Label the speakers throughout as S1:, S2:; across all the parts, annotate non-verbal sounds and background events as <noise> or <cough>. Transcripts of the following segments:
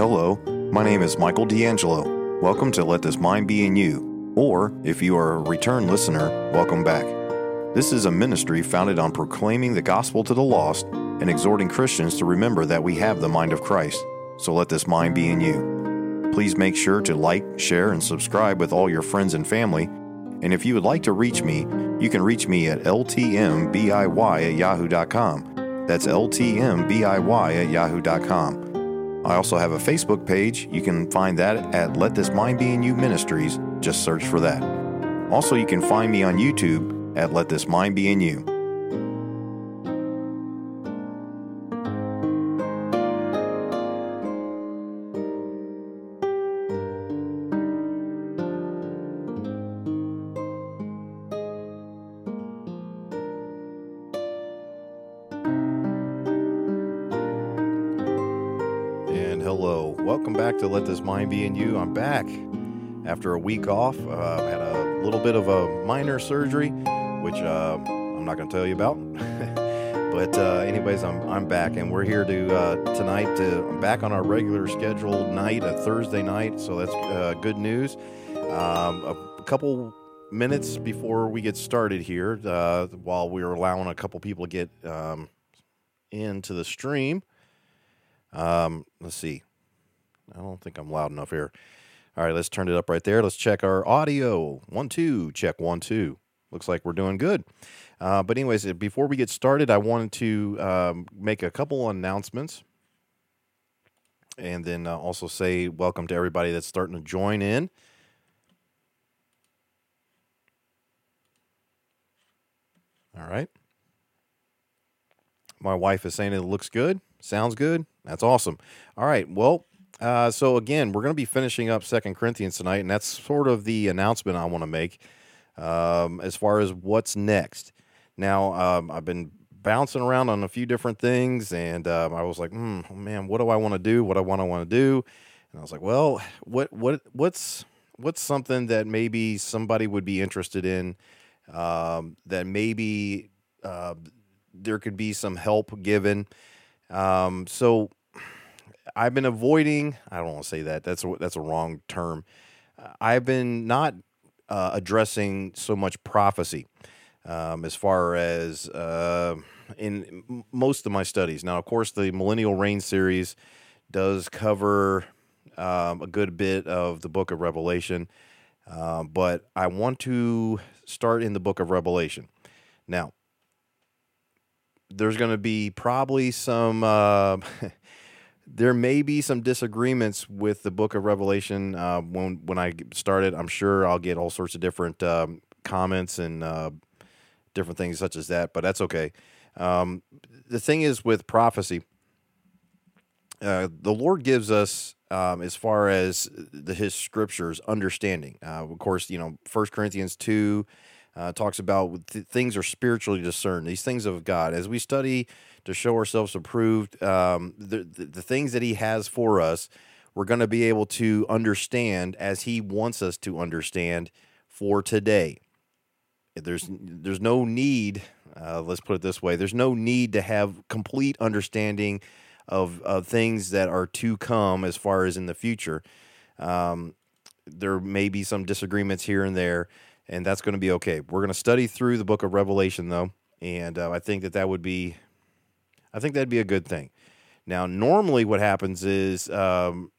S1: Hello, my name is Michael D'Angelo. Welcome to Let This Mind Be in You, or if you are a return listener, welcome back. This is a ministry founded on proclaiming the gospel to the lost and exhorting Christians to remember that we have the mind of Christ. So let this mind be in you. Please make sure to like, share, and subscribe with all your friends and family. And if you would like to reach me, you can reach me at ltmbiy at yahoo.com. That's ltmbiy at yahoo.com. I also have a Facebook page. You can find that at Let This Mind Be in You Ministries. Just search for that. Also, you can find me on YouTube at Let This Mind Be in You. Hello, welcome back to Let This Mind Be in You. I'm back after a week off. Uh, had a little bit of a minor surgery, which uh, I'm not going to tell you about. <laughs> but uh, anyways, I'm I'm back, and we're here to uh, tonight. To, I'm back on our regular scheduled night, a Thursday night. So that's uh, good news. Um, a, couple minutes before we get started here, uh, while we were allowing a couple people to get um, into the stream. Um, let's see. I don't think I'm loud enough here. All right, let's turn it up right there. Let's check our audio. One, two, check one, two. Looks like we're doing good. Uh, but, anyways, uh, before we get started, I wanted to um, make a couple announcements and then uh, also say welcome to everybody that's starting to join in. All right. My wife is saying it looks good, sounds good. That's awesome. All right. Well, uh, so again, we're going to be finishing up Second Corinthians tonight, and that's sort of the announcement I want to make um, as far as what's next. Now, um, I've been bouncing around on a few different things, and um, I was like, hmm, oh, man, what do I want to do? What do I want to want to do? And I was like, well, what what what's what's something that maybe somebody would be interested in? Um, that maybe uh, there could be some help given. Um, so I've been avoiding. I don't want to say that. That's a, that's a wrong term. Uh, I've been not uh, addressing so much prophecy um, as far as uh, in most of my studies. Now, of course, the Millennial Reign series does cover um, a good bit of the Book of Revelation, uh, but I want to start in the Book of Revelation. Now, there's going to be probably some uh, <laughs> there may be some disagreements with the book of revelation uh, when when i started. I'm sure i'll get all sorts of different um, comments and uh, different things such as that but that's okay. Um, the thing is with prophecy uh, the lord gives us um, as far as the, his scriptures understanding. Uh, of course you know First corinthians 2 uh, talks about th- things are spiritually discerned, these things of God. As we study to show ourselves approved, um, the, the, the things that He has for us, we're going to be able to understand as He wants us to understand for today. There's there's no need. Uh, let's put it this way: there's no need to have complete understanding of, of things that are to come as far as in the future. Um, there may be some disagreements here and there and that's going to be okay. We're going to study through the book of Revelation, though, and uh, I think that that would be, I think that'd be a good thing. Now, normally, what happens is um,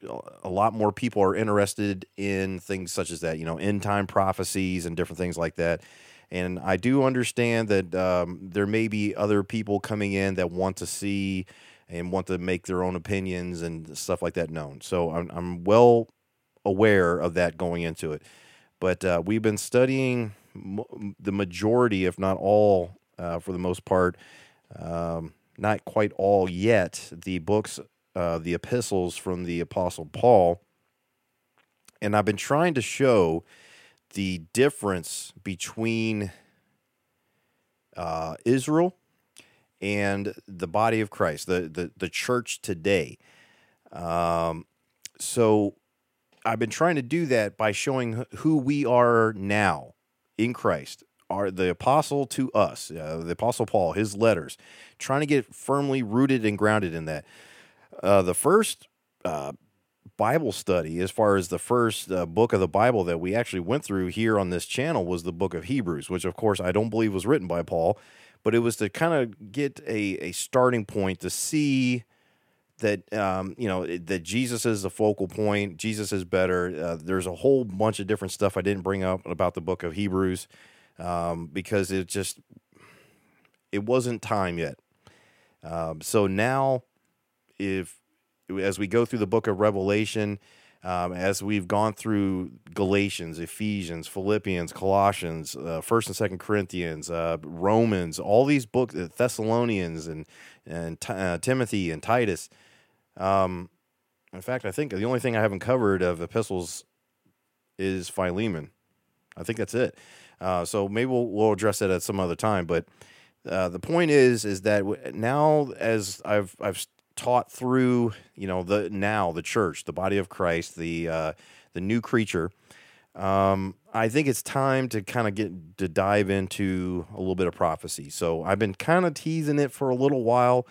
S1: a lot more people are interested in things such as that, you know, end time prophecies and different things like that. And I do understand that um, there may be other people coming in that want to see and want to make their own opinions and stuff like that known. So I'm, I'm well aware of that going into it. But uh, we've been studying the majority, if not all, uh, for the most part, um, not quite all yet, the books, uh, the epistles from the Apostle Paul. And I've been trying to show the difference between uh, Israel and the body of Christ, the, the, the church today. Um, so I've been trying to do that by showing who we are now in Christ. Are the apostle to us, uh, the apostle Paul, his letters, trying to get firmly rooted and grounded in that. Uh, the first uh, Bible study, as far as the first uh, book of the Bible that we actually went through here on this channel, was the book of Hebrews, which, of course, I don't believe was written by Paul, but it was to kind of get a, a starting point to see that um, you know that Jesus is the focal point. Jesus is better. Uh, there's a whole bunch of different stuff I didn't bring up about the book of Hebrews um, because it just it wasn't time yet. Um, so now, if as we go through the book of Revelation, um, as we've gone through Galatians, Ephesians, Philippians, Colossians, uh, First and Second Corinthians, uh, Romans, all these books, uh, Thessalonians, and and uh, Timothy and Titus. Um, in fact, I think the only thing I haven't covered of epistles is Philemon. I think that's it. Uh, so maybe we'll, we'll address that at some other time. But uh, the point is, is that now as I've I've taught through, you know, the now the church, the body of Christ, the uh, the new creature. Um, I think it's time to kind of get to dive into a little bit of prophecy. So I've been kind of teasing it for a little while.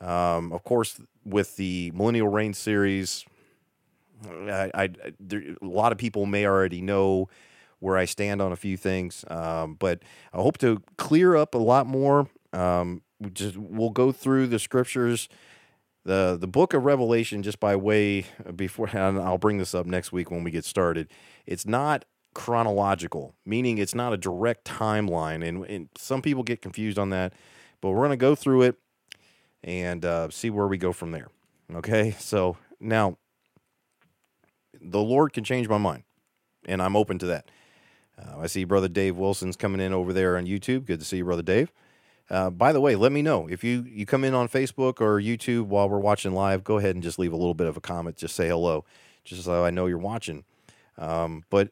S1: Um, of course, with the Millennial Reign series, I, I there, a lot of people may already know where I stand on a few things, um, but I hope to clear up a lot more. Um, we just we'll go through the scriptures, the the book of Revelation, just by way before. <laughs> And I'll bring this up next week when we get started. It's not chronological, meaning it's not a direct timeline, and, and some people get confused on that. But we're to go through it and uh, see where we go from there. Okay, so now the Lord can change my mind, and I'm open to that. Uh, I see Brother Dave Wilson's coming in over there on YouTube. Good to see you, Brother Dave. Uh, by the way, let me know if you you come in on Facebook or YouTube while we're watching live. Go ahead and just leave a little bit of a comment. Just say hello, just so I know you're watching. Um, but,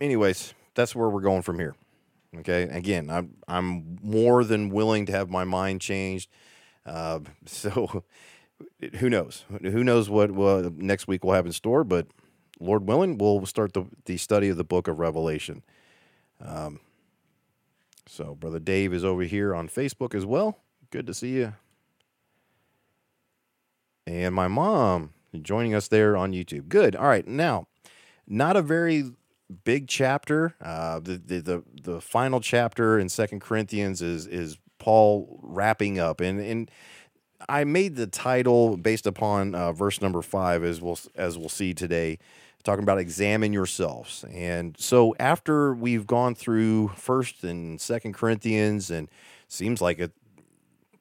S1: anyways, that's where we're going from here. Okay. Again, I'm I'm more than willing to have my mind changed. Uh, <laughs> so, who knows? Who knows what, what next week will have in store? But Lord willing, we'll start the, the study of the book of Revelation. Um, so, Brother Dave is over here on Facebook as well. Good to see you. And my mom joining us there on YouTube. Good. All right. Now, not a very big chapter. Uh, the, the, the the final chapter in Second Corinthians is is Paul wrapping up, and and I made the title based upon uh, verse number five, as we'll as we'll see today talking about examine yourselves. And so after we've gone through first and second Corinthians and seems like it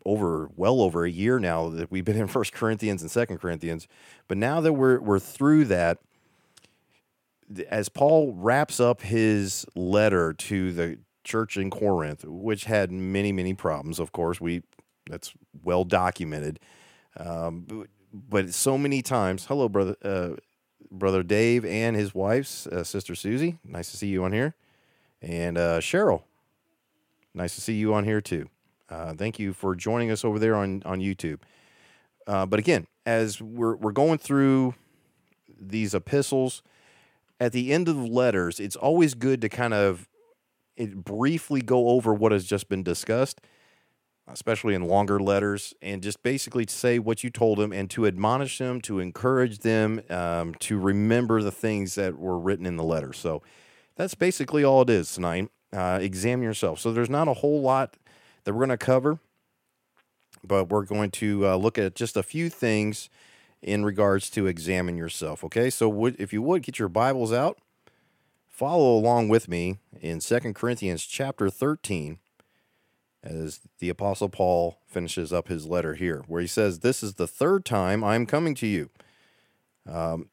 S1: over well over a year now that we've been in <laughs> first Corinthians and second Corinthians, but now that we're we're through that as Paul wraps up his letter to the church in Corinth, which had many, many problems, of course, we that's well documented. Um, but, so many times, hello, brother, uh, brother Dave and his wife's uh, sister Susie. Nice to see you on here, and uh, Cheryl. Nice to see you on here too. Uh, thank you for joining us over there on on YouTube. Uh, but again, as we're we're going through these epistles, at the end of the letters, it's always good to kind of briefly go over what has just been discussed especially in longer letters, and just basically to say what you told them and to admonish them, to encourage them um, to remember the things that were written in the letter. So that's basically all it is tonight. Uh, examine yourself. So there's not a whole lot that we're going to cover, but we're going to uh, look at just a few things in regards to examine yourself. Okay, so if you would get your Bibles out, follow along with me in Second Corinthians chapter 13 as the Apostle Paul finishes up his letter here, where he says, This is the third time I'm coming to you. Um,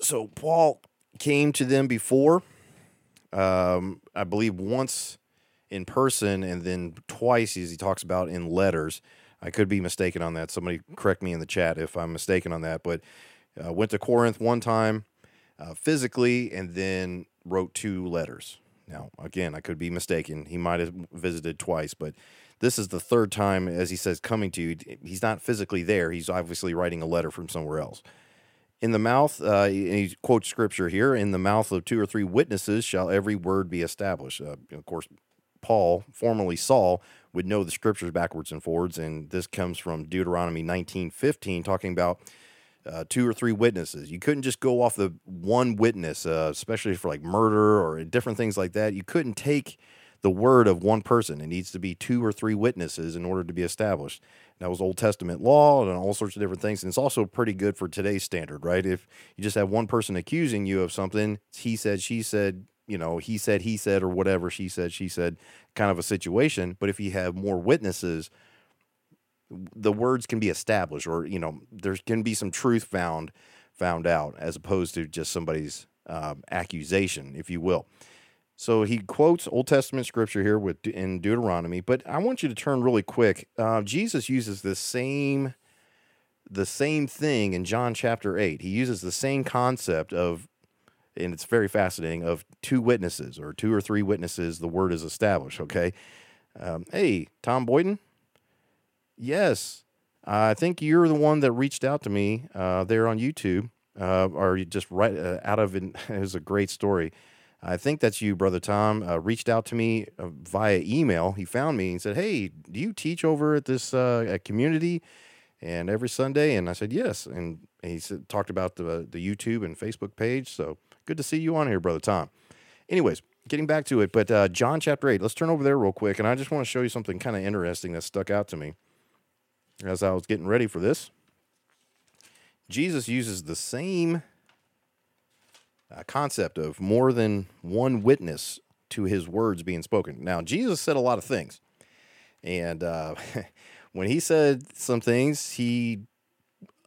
S1: so Paul came to them before, um, I believe once in person and then twice, as he talks about in letters. I could be mistaken on that. Somebody correct me in the chat if I'm mistaken on that. But uh, went to Corinth one time uh, physically and then wrote two letters. Now, again, I could be mistaken. He might have visited twice, but this is the third time, as he says, coming to you. He's not physically there. He's obviously writing a letter from somewhere else. In the mouth, uh, he quotes scripture here in the mouth of two or three witnesses shall every word be established. Uh, of course, Paul, formerly Saul, would know the scriptures backwards and forwards, and this comes from Deuteronomy 19:15, talking about uh, two or three witnesses. You couldn't just go off the one witness, uh, especially for like murder or different things like that. You couldn't take the word of one person. It needs to be two or three witnesses in order to be established. That was Old Testament law and all sorts of different things. And it's also pretty good for today's standard, right? If you just have one person accusing you of something, he said, she said, you know, he said, he said, or whatever, she said, she said, kind of a situation. But if you have more witnesses, the words can be established or you know there can be some truth found found out as opposed to just somebody's um, accusation if you will. So he quotes old testament scripture here with in deuteronomy but i want you to turn really quick. Uh, jesus uses the same the same thing in john chapter 8 he uses the same concept of and it's very fascinating of two witnesses or two or three witnesses the word is established okay? Um, hey tom boyden Yes. I think you're the one that reached out to me uh, there on YouTube, uh, or just right uh, out of it. <laughs> It was a great story. I think that's you, brother Tom. Uh, reached out to me uh, via email. He found me and said, "Hey, do you teach over at this uh, at community and every Sunday?" And I said, "Yes." And he said, talked about the the YouTube and Facebook page. So good to see you on here, brother Tom. Anyways, getting back to it, but John chapter eight. Let's turn over there real quick, and I just want to show you something kind of interesting that stuck out to me as I was getting ready for this. Jesus uses the same uh, concept of more than one witness to his words being spoken. Now, Jesus said a lot of things. And uh, <laughs> when he said some things, he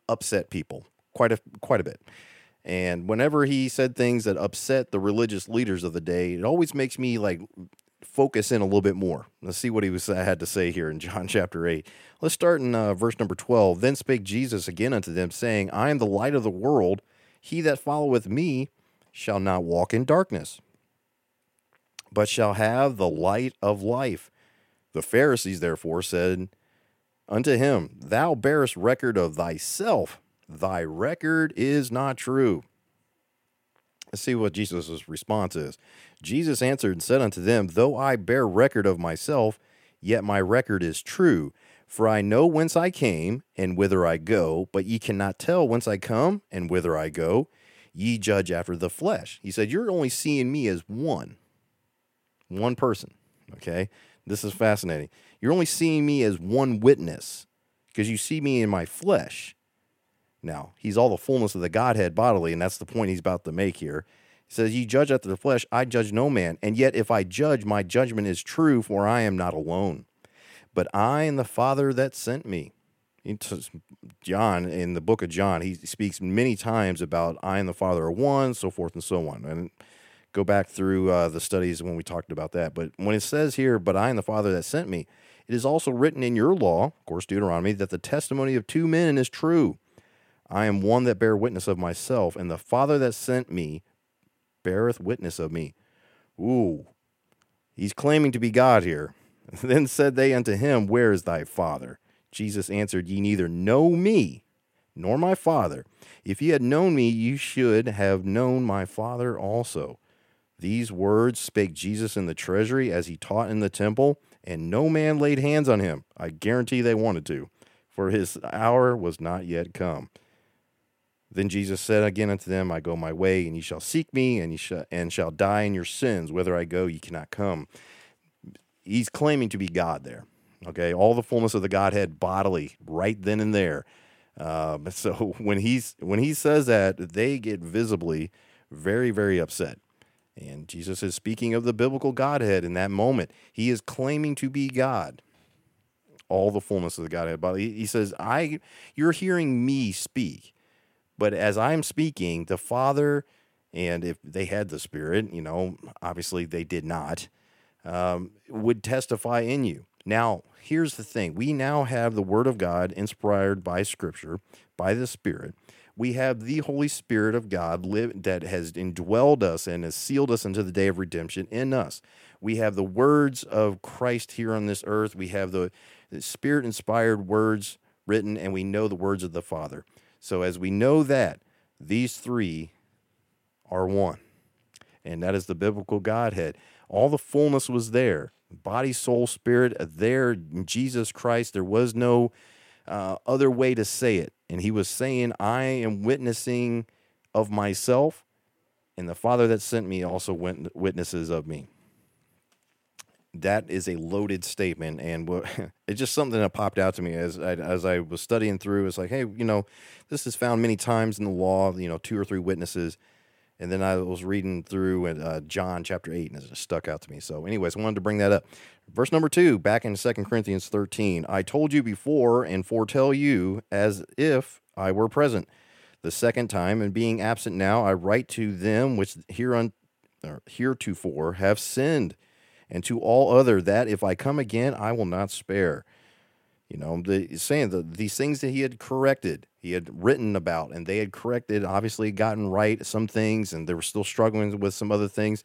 S1: upset people quite a quite a bit. And whenever he said things that upset the religious leaders of the day, it always makes me like focus in a little bit more. Let's see what he was had to say here in John <laughs> chapter 8. Let's start in uh, verse number 12. Then spake Jesus again unto them, saying, I am the light of the world. He that followeth me shall not walk in darkness, but shall have the light of life. The Pharisees therefore said unto him, Thou bearest record of thyself, thy record is not true. Let's see what Jesus' response is. Jesus answered and said unto them, Though I bear record of myself, yet my record is true. For I know whence I came and whither I go, but ye cannot tell whence I come and whither I go. Ye judge after the flesh. He said, You're only seeing me as one, one person. Okay? This is fascinating. You're only seeing me as one witness because you see me in my flesh. Now, he's all the fullness of the Godhead bodily, and that's the point he's about to make here. He says, Ye judge after the flesh, I judge no man. And yet, if I judge, my judgment is true, for I am not alone, but I and the Father that sent me. John, in the book of John, he speaks many times about I and the Father are one, so forth and so on. And go back through uh, the studies when we talked about that. But when it says here, but I and the Father that sent me, it is also written in your law, of course, Deuteronomy, that the testimony of two men is true. I am one that bear witness of myself, and the Father that sent me beareth witness of me. Ooh, he's claiming to be God here. <laughs> then said they unto him, Where is thy Father? Jesus answered, Ye neither know me nor my Father. If ye had known me, ye should have known my Father also. These words spake Jesus in the treasury as he taught in the temple, and no man laid hands on him. I guarantee they wanted to, for his hour was not yet come. Then Jesus said again unto them, I go my way, and ye shall seek me, and ye shall and shall die in your sins. Whither I go, ye cannot come. He's claiming to be God there. Okay, all the fullness of the Godhead bodily, right then and there. Um, <laughs> so when he's when he says that, they get visibly very very upset. And Jesus is speaking of the biblical Godhead in that moment. He is claiming to be God. All the fullness of the Godhead. He, he says, I you're hearing me speak. But as I'm speaking, the Father, and if they had the Spirit, you know, obviously they did not, um, would testify in you. Now, here's the thing we now have the Word of God inspired by Scripture, by the Spirit. We have the Holy Spirit of God live, that has indwelled us and has sealed us into the day of redemption in us. We have the words of Christ here on this earth. We have the, the Spirit inspired words written, and we know the words of the Father. So, as we know that, these three are one, and that is the biblical Godhead. All the fullness was there body, soul, spirit, uh, there Jesus Christ. There was no uh, other way to say it. And he was saying, I am witnessing of myself, and the Father that sent me also witnesses of me. That is a loaded statement, and what, <laughs> it's just something that popped out to me as I, as I was studying through. It's like, hey, you know, this is found many times in the law. You know, two or three witnesses and then I was reading through uh, John chapter 8, and it stuck out to me. So, anyways, I wanted to bring that up. Verse number two, back in Second Corinthians 13. I told you before and foretell you as if I were present. The second time, and being absent now, I write to them which hereon, or heretofore have sinned, and to all other that if I come again, I will not spare. You know, the, saying that these things that he had corrected, he had written about, and they had corrected, obviously gotten right some things, and they were still struggling with some other things.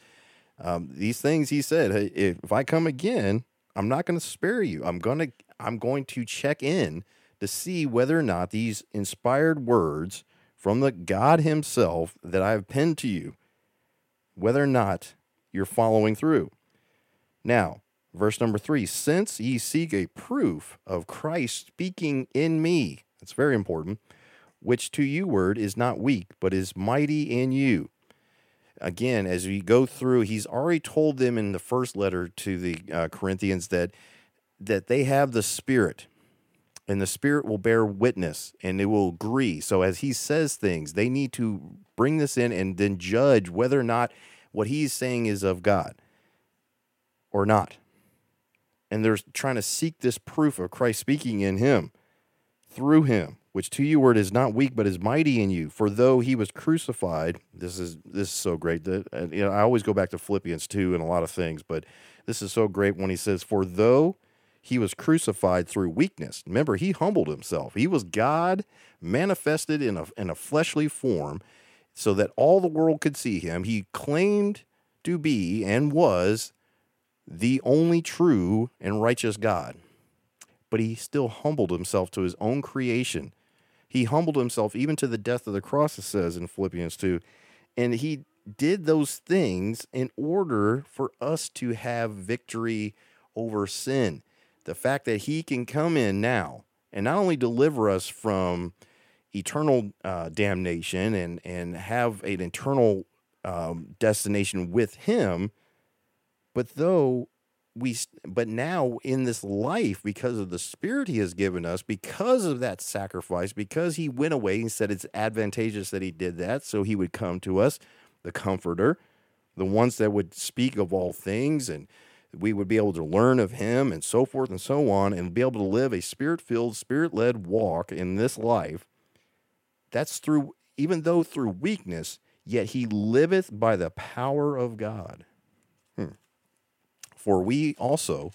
S1: Um, these things he said, hey, if I come again, I'm not going to spare you. I'm going to I'm going to check in to see whether or not these inspired words from the God Himself that I have penned to you, whether or not you're following through. Now, Verse number three Since ye seek a proof of Christ speaking in me, that's very important, which to you word is not weak, but is mighty in you. Again, as we go through, he's already told them in the first letter to the uh, Corinthians that that they have the Spirit, and the Spirit will bear witness, and it will agree. So as he says things, they need to bring this in and then judge whether or not what he's saying is of God or not. And they're trying to seek this proof of Christ speaking in him through him which to you word is not weak but is mighty in you. For though he was crucified this is this is so great that you know I always go back to Philippians 2 and a lot of things but this is so great when he says for though he was crucified through weakness remember he humbled himself. He was God manifested in a in a fleshly form so that all the world could see him. He claimed to be and was the only true and righteous God. But he still humbled himself to his own creation. He humbled himself even to the death of the cross, it says in Philippians 2. And he did those things in order for us to have victory over sin. The fact that he can come in now and not only deliver us from eternal uh, damnation and, and have an eternal um, destination with him, but though we but now in this life because of the spirit he has given us because of that sacrifice because he went away and said it's advantageous that he did that so he would come to us the comforter the ones that would speak of all things and we would be able to learn of him and so forth and so on and be able to live a spirit-filled spirit-led walk in this life. That's through even though through weakness yet he liveth by the power of god for we also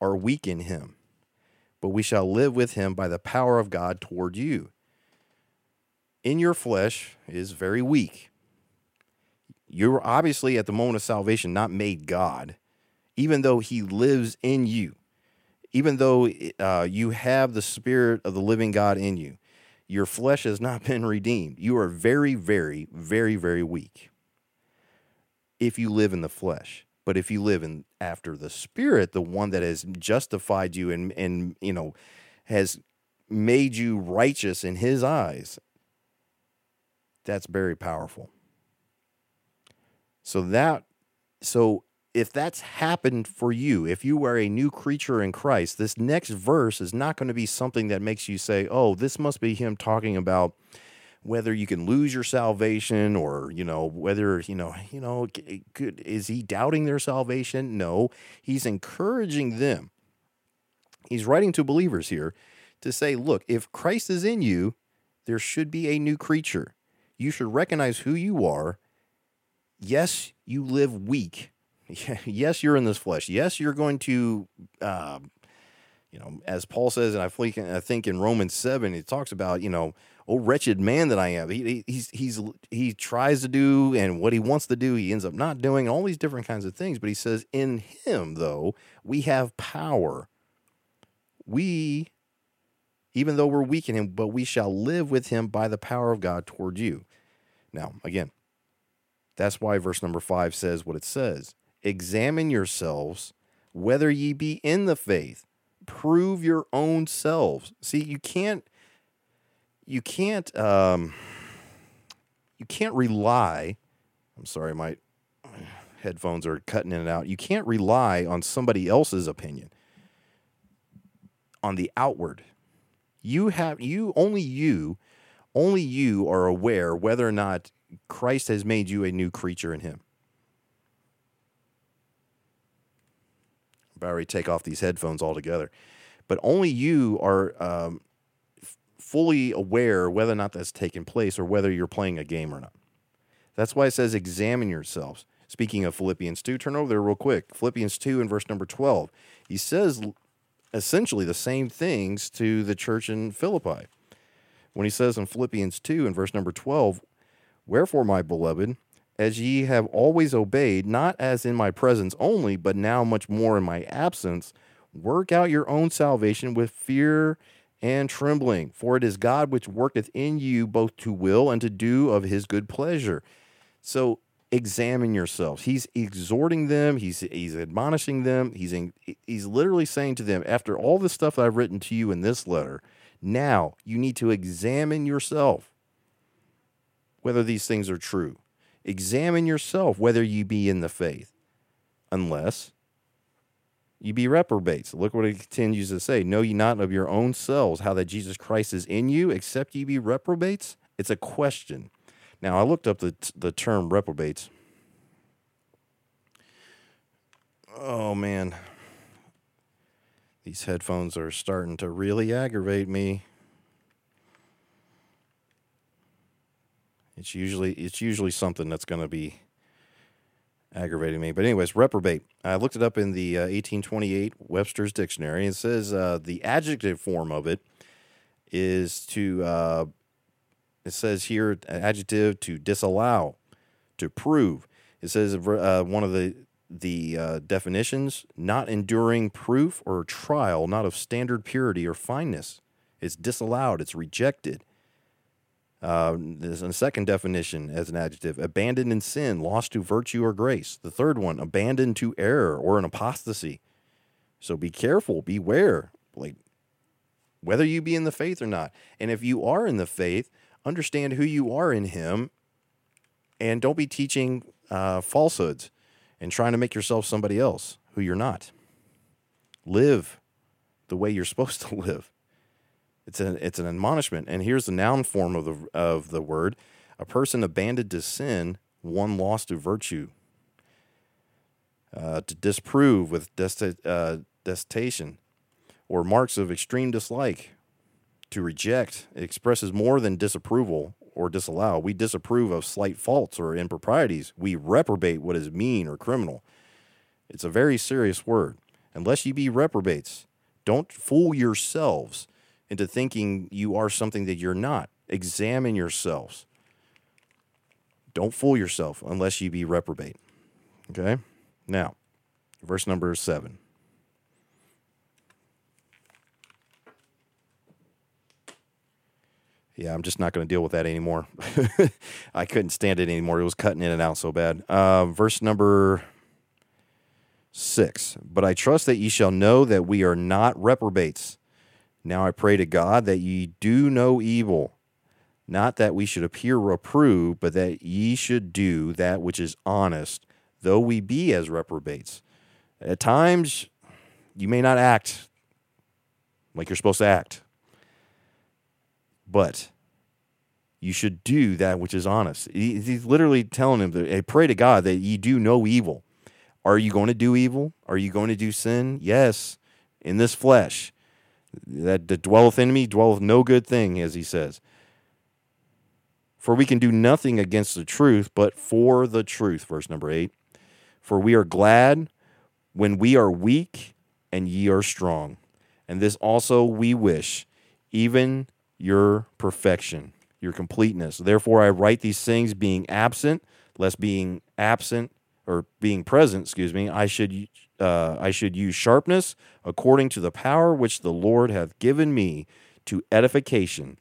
S1: are weak in him, but we shall live with him by the power of God toward you. In your flesh is very weak. You're obviously at the moment of salvation not made God, even though he lives in you, even though uh, you have the spirit of the living God in you. Your flesh has not <laughs> been redeemed. You are very, very, very, very weak if you live in the flesh. But if you live in after the Spirit, the one that has justified you and and you know has made you righteous in His eyes, that's very powerful. So that so if that's happened for you, if you are a new creature in Christ, this next verse is not going to be something that makes you say, "Oh, this must be him talking about whether you can lose your salvation or you know whether you know you know could, is he doubting their salvation? No. He's encouraging them. He's writing to believers here to say look if christ is in you there should be a new creature. You should recognize who you are. Yes you live weak. <laughs> Yes you're in this flesh. Yes you're going to uh, you know as paul says and i think, I think in romans 7 it talks about you know oh wretched man that I am. He, he's he's he tries to do and what he wants to do, he ends up not doing all these different kinds of things. But he says, in him though we have power. We, even though we're weak in him, but we shall live with him by the power of God toward you. Now, again, that's why verse number five says what it says. Examine yourselves whether ye be in the faith. Prove your own selves. See, you can't you can't um, you can't rely. I'm sorry, my headphones are cutting in and out. You can't rely on somebody else's opinion on the outward. You have you only you only you are aware whether or not Christ has made you a new creature in him. Barry, take off these headphones altogether. But only you are um, fully aware whether or not that's taken place or whether you're playing a game or not. That's why it says examine yourselves. Speaking of Philippians 2, turn over there real quick. Philippians 2 and verse number 12. He says essentially the same things to the church in Philippi. When he says in Philippians 2 and verse number 12, Wherefore, my beloved, as ye have always obeyed, not as in my presence only, but now much more in my absence, work out your own salvation with fear and trembling. For it is God which worketh in you both to will and to do of his good pleasure. So examine yourselves. He's exhorting them, he's, he's admonishing them, he's, in, he's literally saying to them, after all the stuff I've written to you in this letter, now you need to examine yourself whether these things are true. Examine yourself whether you be in the faith, unless you be reprobates. Look what it continues to say. Know ye not of your own selves how that Jesus Christ is in you, except ye be reprobates? It's a question. Now, I looked up the, the term reprobates. Oh, man. These headphones are starting to really aggravate me. It's usually it's usually something that's going to be aggravating me. But anyways, reprobate. I looked it up in the uh, 1828 Webster's Dictionary. It says uh, the adjective form of it is to. Uh, it says here adjective to disallow, to prove. It says uh, one of the the uh, definitions not enduring proof or trial, not of standard purity or fineness. It's disallowed. It's rejected. Uh, there's a second definition as an adjective abandoned in sin, lost to virtue or grace. The third one, abandoned to error or an apostasy. So be careful, beware, like whether you be in the faith or not. And if you are in the faith, understand who you are in Him and don't be teaching uh, falsehoods and trying to make yourself somebody else who you're not. Live the way you're <laughs> supposed to live. It's an it's an admonishment, and here's the noun form of the of the word: a person abandoned to sin, one lost to virtue. Uh, to disprove with dest- uh, or marks of extreme dislike. To reject expresses more than disapproval or disallow. We disapprove of slight faults or improprieties. We reprobate what is mean or criminal. It's a very serious word. Unless ye be reprobates, don't fool yourselves into thinking you are something that you're not. Examine yourselves. Don't fool yourself unless you be reprobate. Okay? Now, verse number seven. Yeah, I'm just not going to deal with that anymore. <laughs> I couldn't stand it anymore. It was cutting in and out so bad. Uh, verse number six. But I trust that ye shall know that we are not reprobates now I pray to God that ye do no evil, not that we should appear reproved, but that ye should do that which is honest, though we be as reprobates. At times, you may not act like you're supposed to act, but you should do that which is honest. He's literally telling him, to, pray to God that ye do no evil. Are you going to do evil? Are you going to do sin? Yes, in this flesh that, that dwelleth in me dwelleth no good thing, as he says. For we can do nothing against the truth, but for the truth. Verse number eight. For we are glad when we are weak and ye are strong. And this also we wish, even your perfection, your completeness. Therefore I write these things being absent, lest being absent or being present, excuse me, I should uh, I should use sharpness according to the power which the Lord hath given me to edification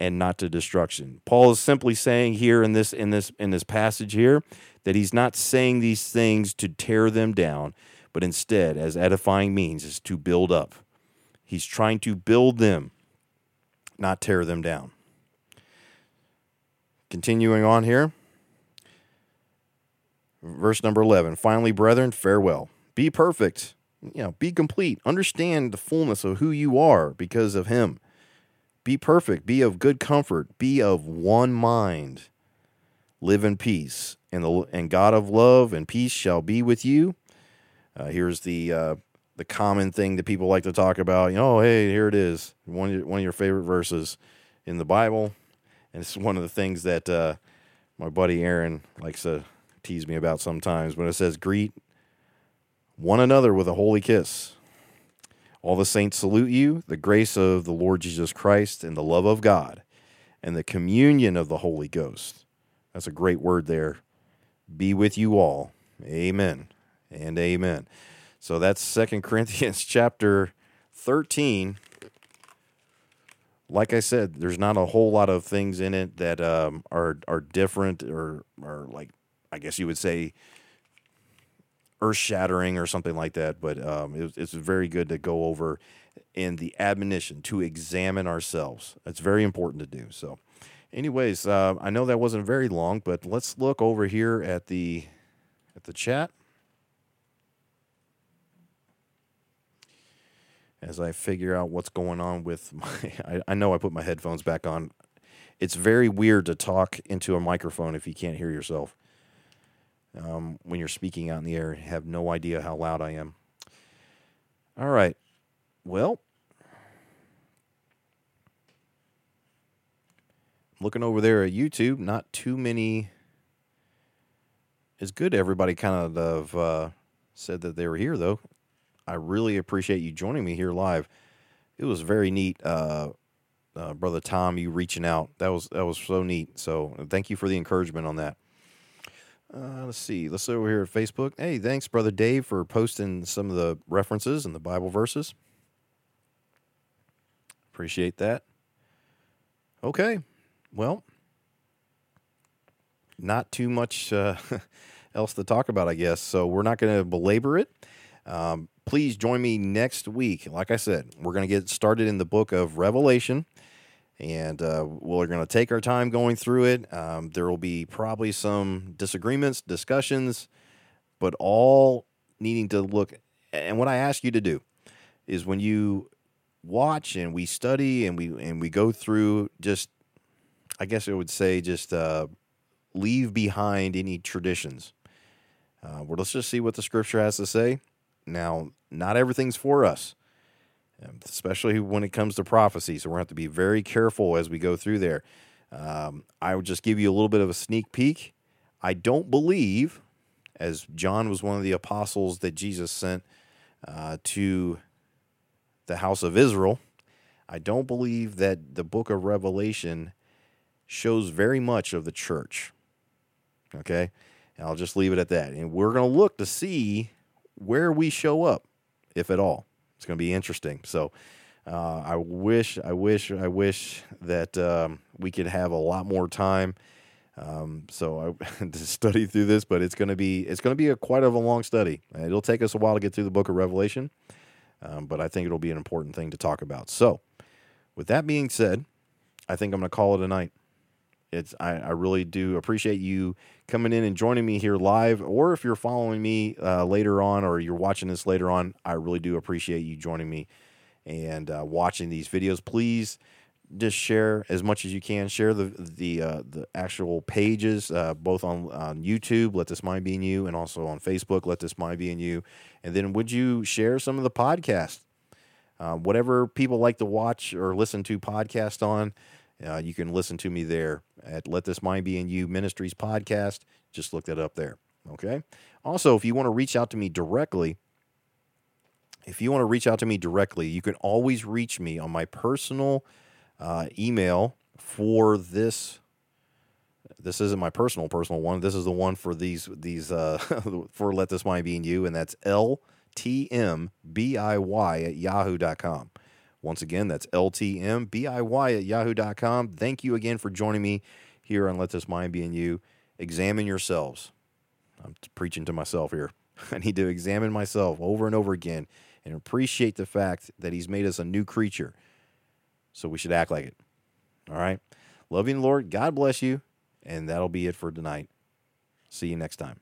S1: and not to destruction. Paul is simply saying here in this in this in this passage here that he's not saying these things to tear them down, but instead as edifying means is to build up. He's trying to build them, not tear them down. continuing on here. Verse number 11. Finally, brethren, farewell. Be perfect. You know, be complete. Understand the fullness of who you are because of him. Be perfect. Be of good comfort. Be of one mind. Live in peace. And the and God of love and peace shall be with you. Uh, here's the uh, the common thing that people like to talk about. You know, oh, hey, here it is. One of your, one of your favorite verses in the Bible. And it's one of the things that uh, my buddy Aaron likes to tease me about sometimes. When it says, greet one another with a holy kiss. All the saints salute you. The grace of the Lord Jesus Christ and the love of God and the communion of the Holy Ghost. That's a great word there. Be with you all. Amen and amen. So that's Second <laughs> Corinthians chapter 13. Like I said, there's not a whole lot of things in it that um, are are different or are like I guess you would say earth shattering or something like that. But um, it, it's very good to go over in the admonition to examine ourselves. It's very important to do. So, anyways, uh, I know that wasn't very long, but let's look over here at the at the chat. As I figure out what's going on with <laughs> my, I, I know I put my headphones back on. It's very weird to talk into a microphone if you can't hear yourself um, when you're speaking out in the air. have no idea how loud I am. All right. Well, looking over there at YouTube, not too many. It's good everybody kind of uh, said that they were here, though. I really appreciate you joining me here live. It was very neat, uh, uh, brother Tom. You reaching out that was that was so neat. So thank you for the encouragement on that. Uh, let's see. Let's over here at Facebook. Hey, thanks, brother Dave, for posting some of the references and the Bible verses. Appreciate that. Okay, well, not too much uh, <laughs> else to talk about, I guess. So we're not going to belabor it. Um, please join me next week. Like I said, we're going to get started in the book of Revelation and uh, we're going to take our time going through it. Um, there will be probably some disagreements, discussions, but all needing to look. And what I ask you to do is when you watch and we study and we and we go through, just I guess I would say just uh, leave behind any traditions. Uh, well, let's just see what the scripture has to say. Now, not everything's for us especially when it comes to prophecy. So we're going to have to be very careful as we go through there. Um, I would just give you a little bit of a sneak peek. I don't believe, as John was one of the apostles that Jesus sent uh, to the house of Israel, I don't believe that the book of Revelation shows very much of the church. Okay? And I'll just leave it at that. And we're going to look to see where we show up, if at all. It's going to be interesting. So uh, I wish, I wish, I wish that um, we could have a lot more time. Um, so I <laughs> to study through this, but it's going to be it's going to be a quite of a long study. It'll take us a while to get through the book of Revelation, um, but I think it'll be an important thing to talk about. So, with that being said, I think I'm going to call it a night. It's I, I, really do appreciate you coming in and joining me here live, or if you're following me uh, later on, or you're watching this later on, I really do appreciate you joining me and uh, watching these videos. Please just share as much as you can. Share the the uh, the actual pages, uh, both on on YouTube, Let This Mind Be in You, and also on Facebook, Let This Mind Be in You. And then would you share some of the podcasts, uh, whatever people like to watch or listen to podcast on? Uh, you can listen to me there at Let This Mind Be in You Ministries podcast. Just look that up there. Okay. Also, if you want to reach out to me directly, if you want to reach out to me directly, you can always reach me on my personal uh, email for this. This isn't my personal personal one. This is the one for these these uh, <laughs> for Let This Mind Be in You, and that's ltmbiy at yahoo.com. Once again, that's LTMBIY at yahoo.com. Thank you again for joining me here on Let This Mind Be in You. Examine yourselves. I'm preaching to myself here. <laughs> I need to examine myself over and over again and appreciate the fact that He's made us a new creature. So we should act like it. All right. Loving Lord, God bless you, And that'll be it for tonight. See you next time.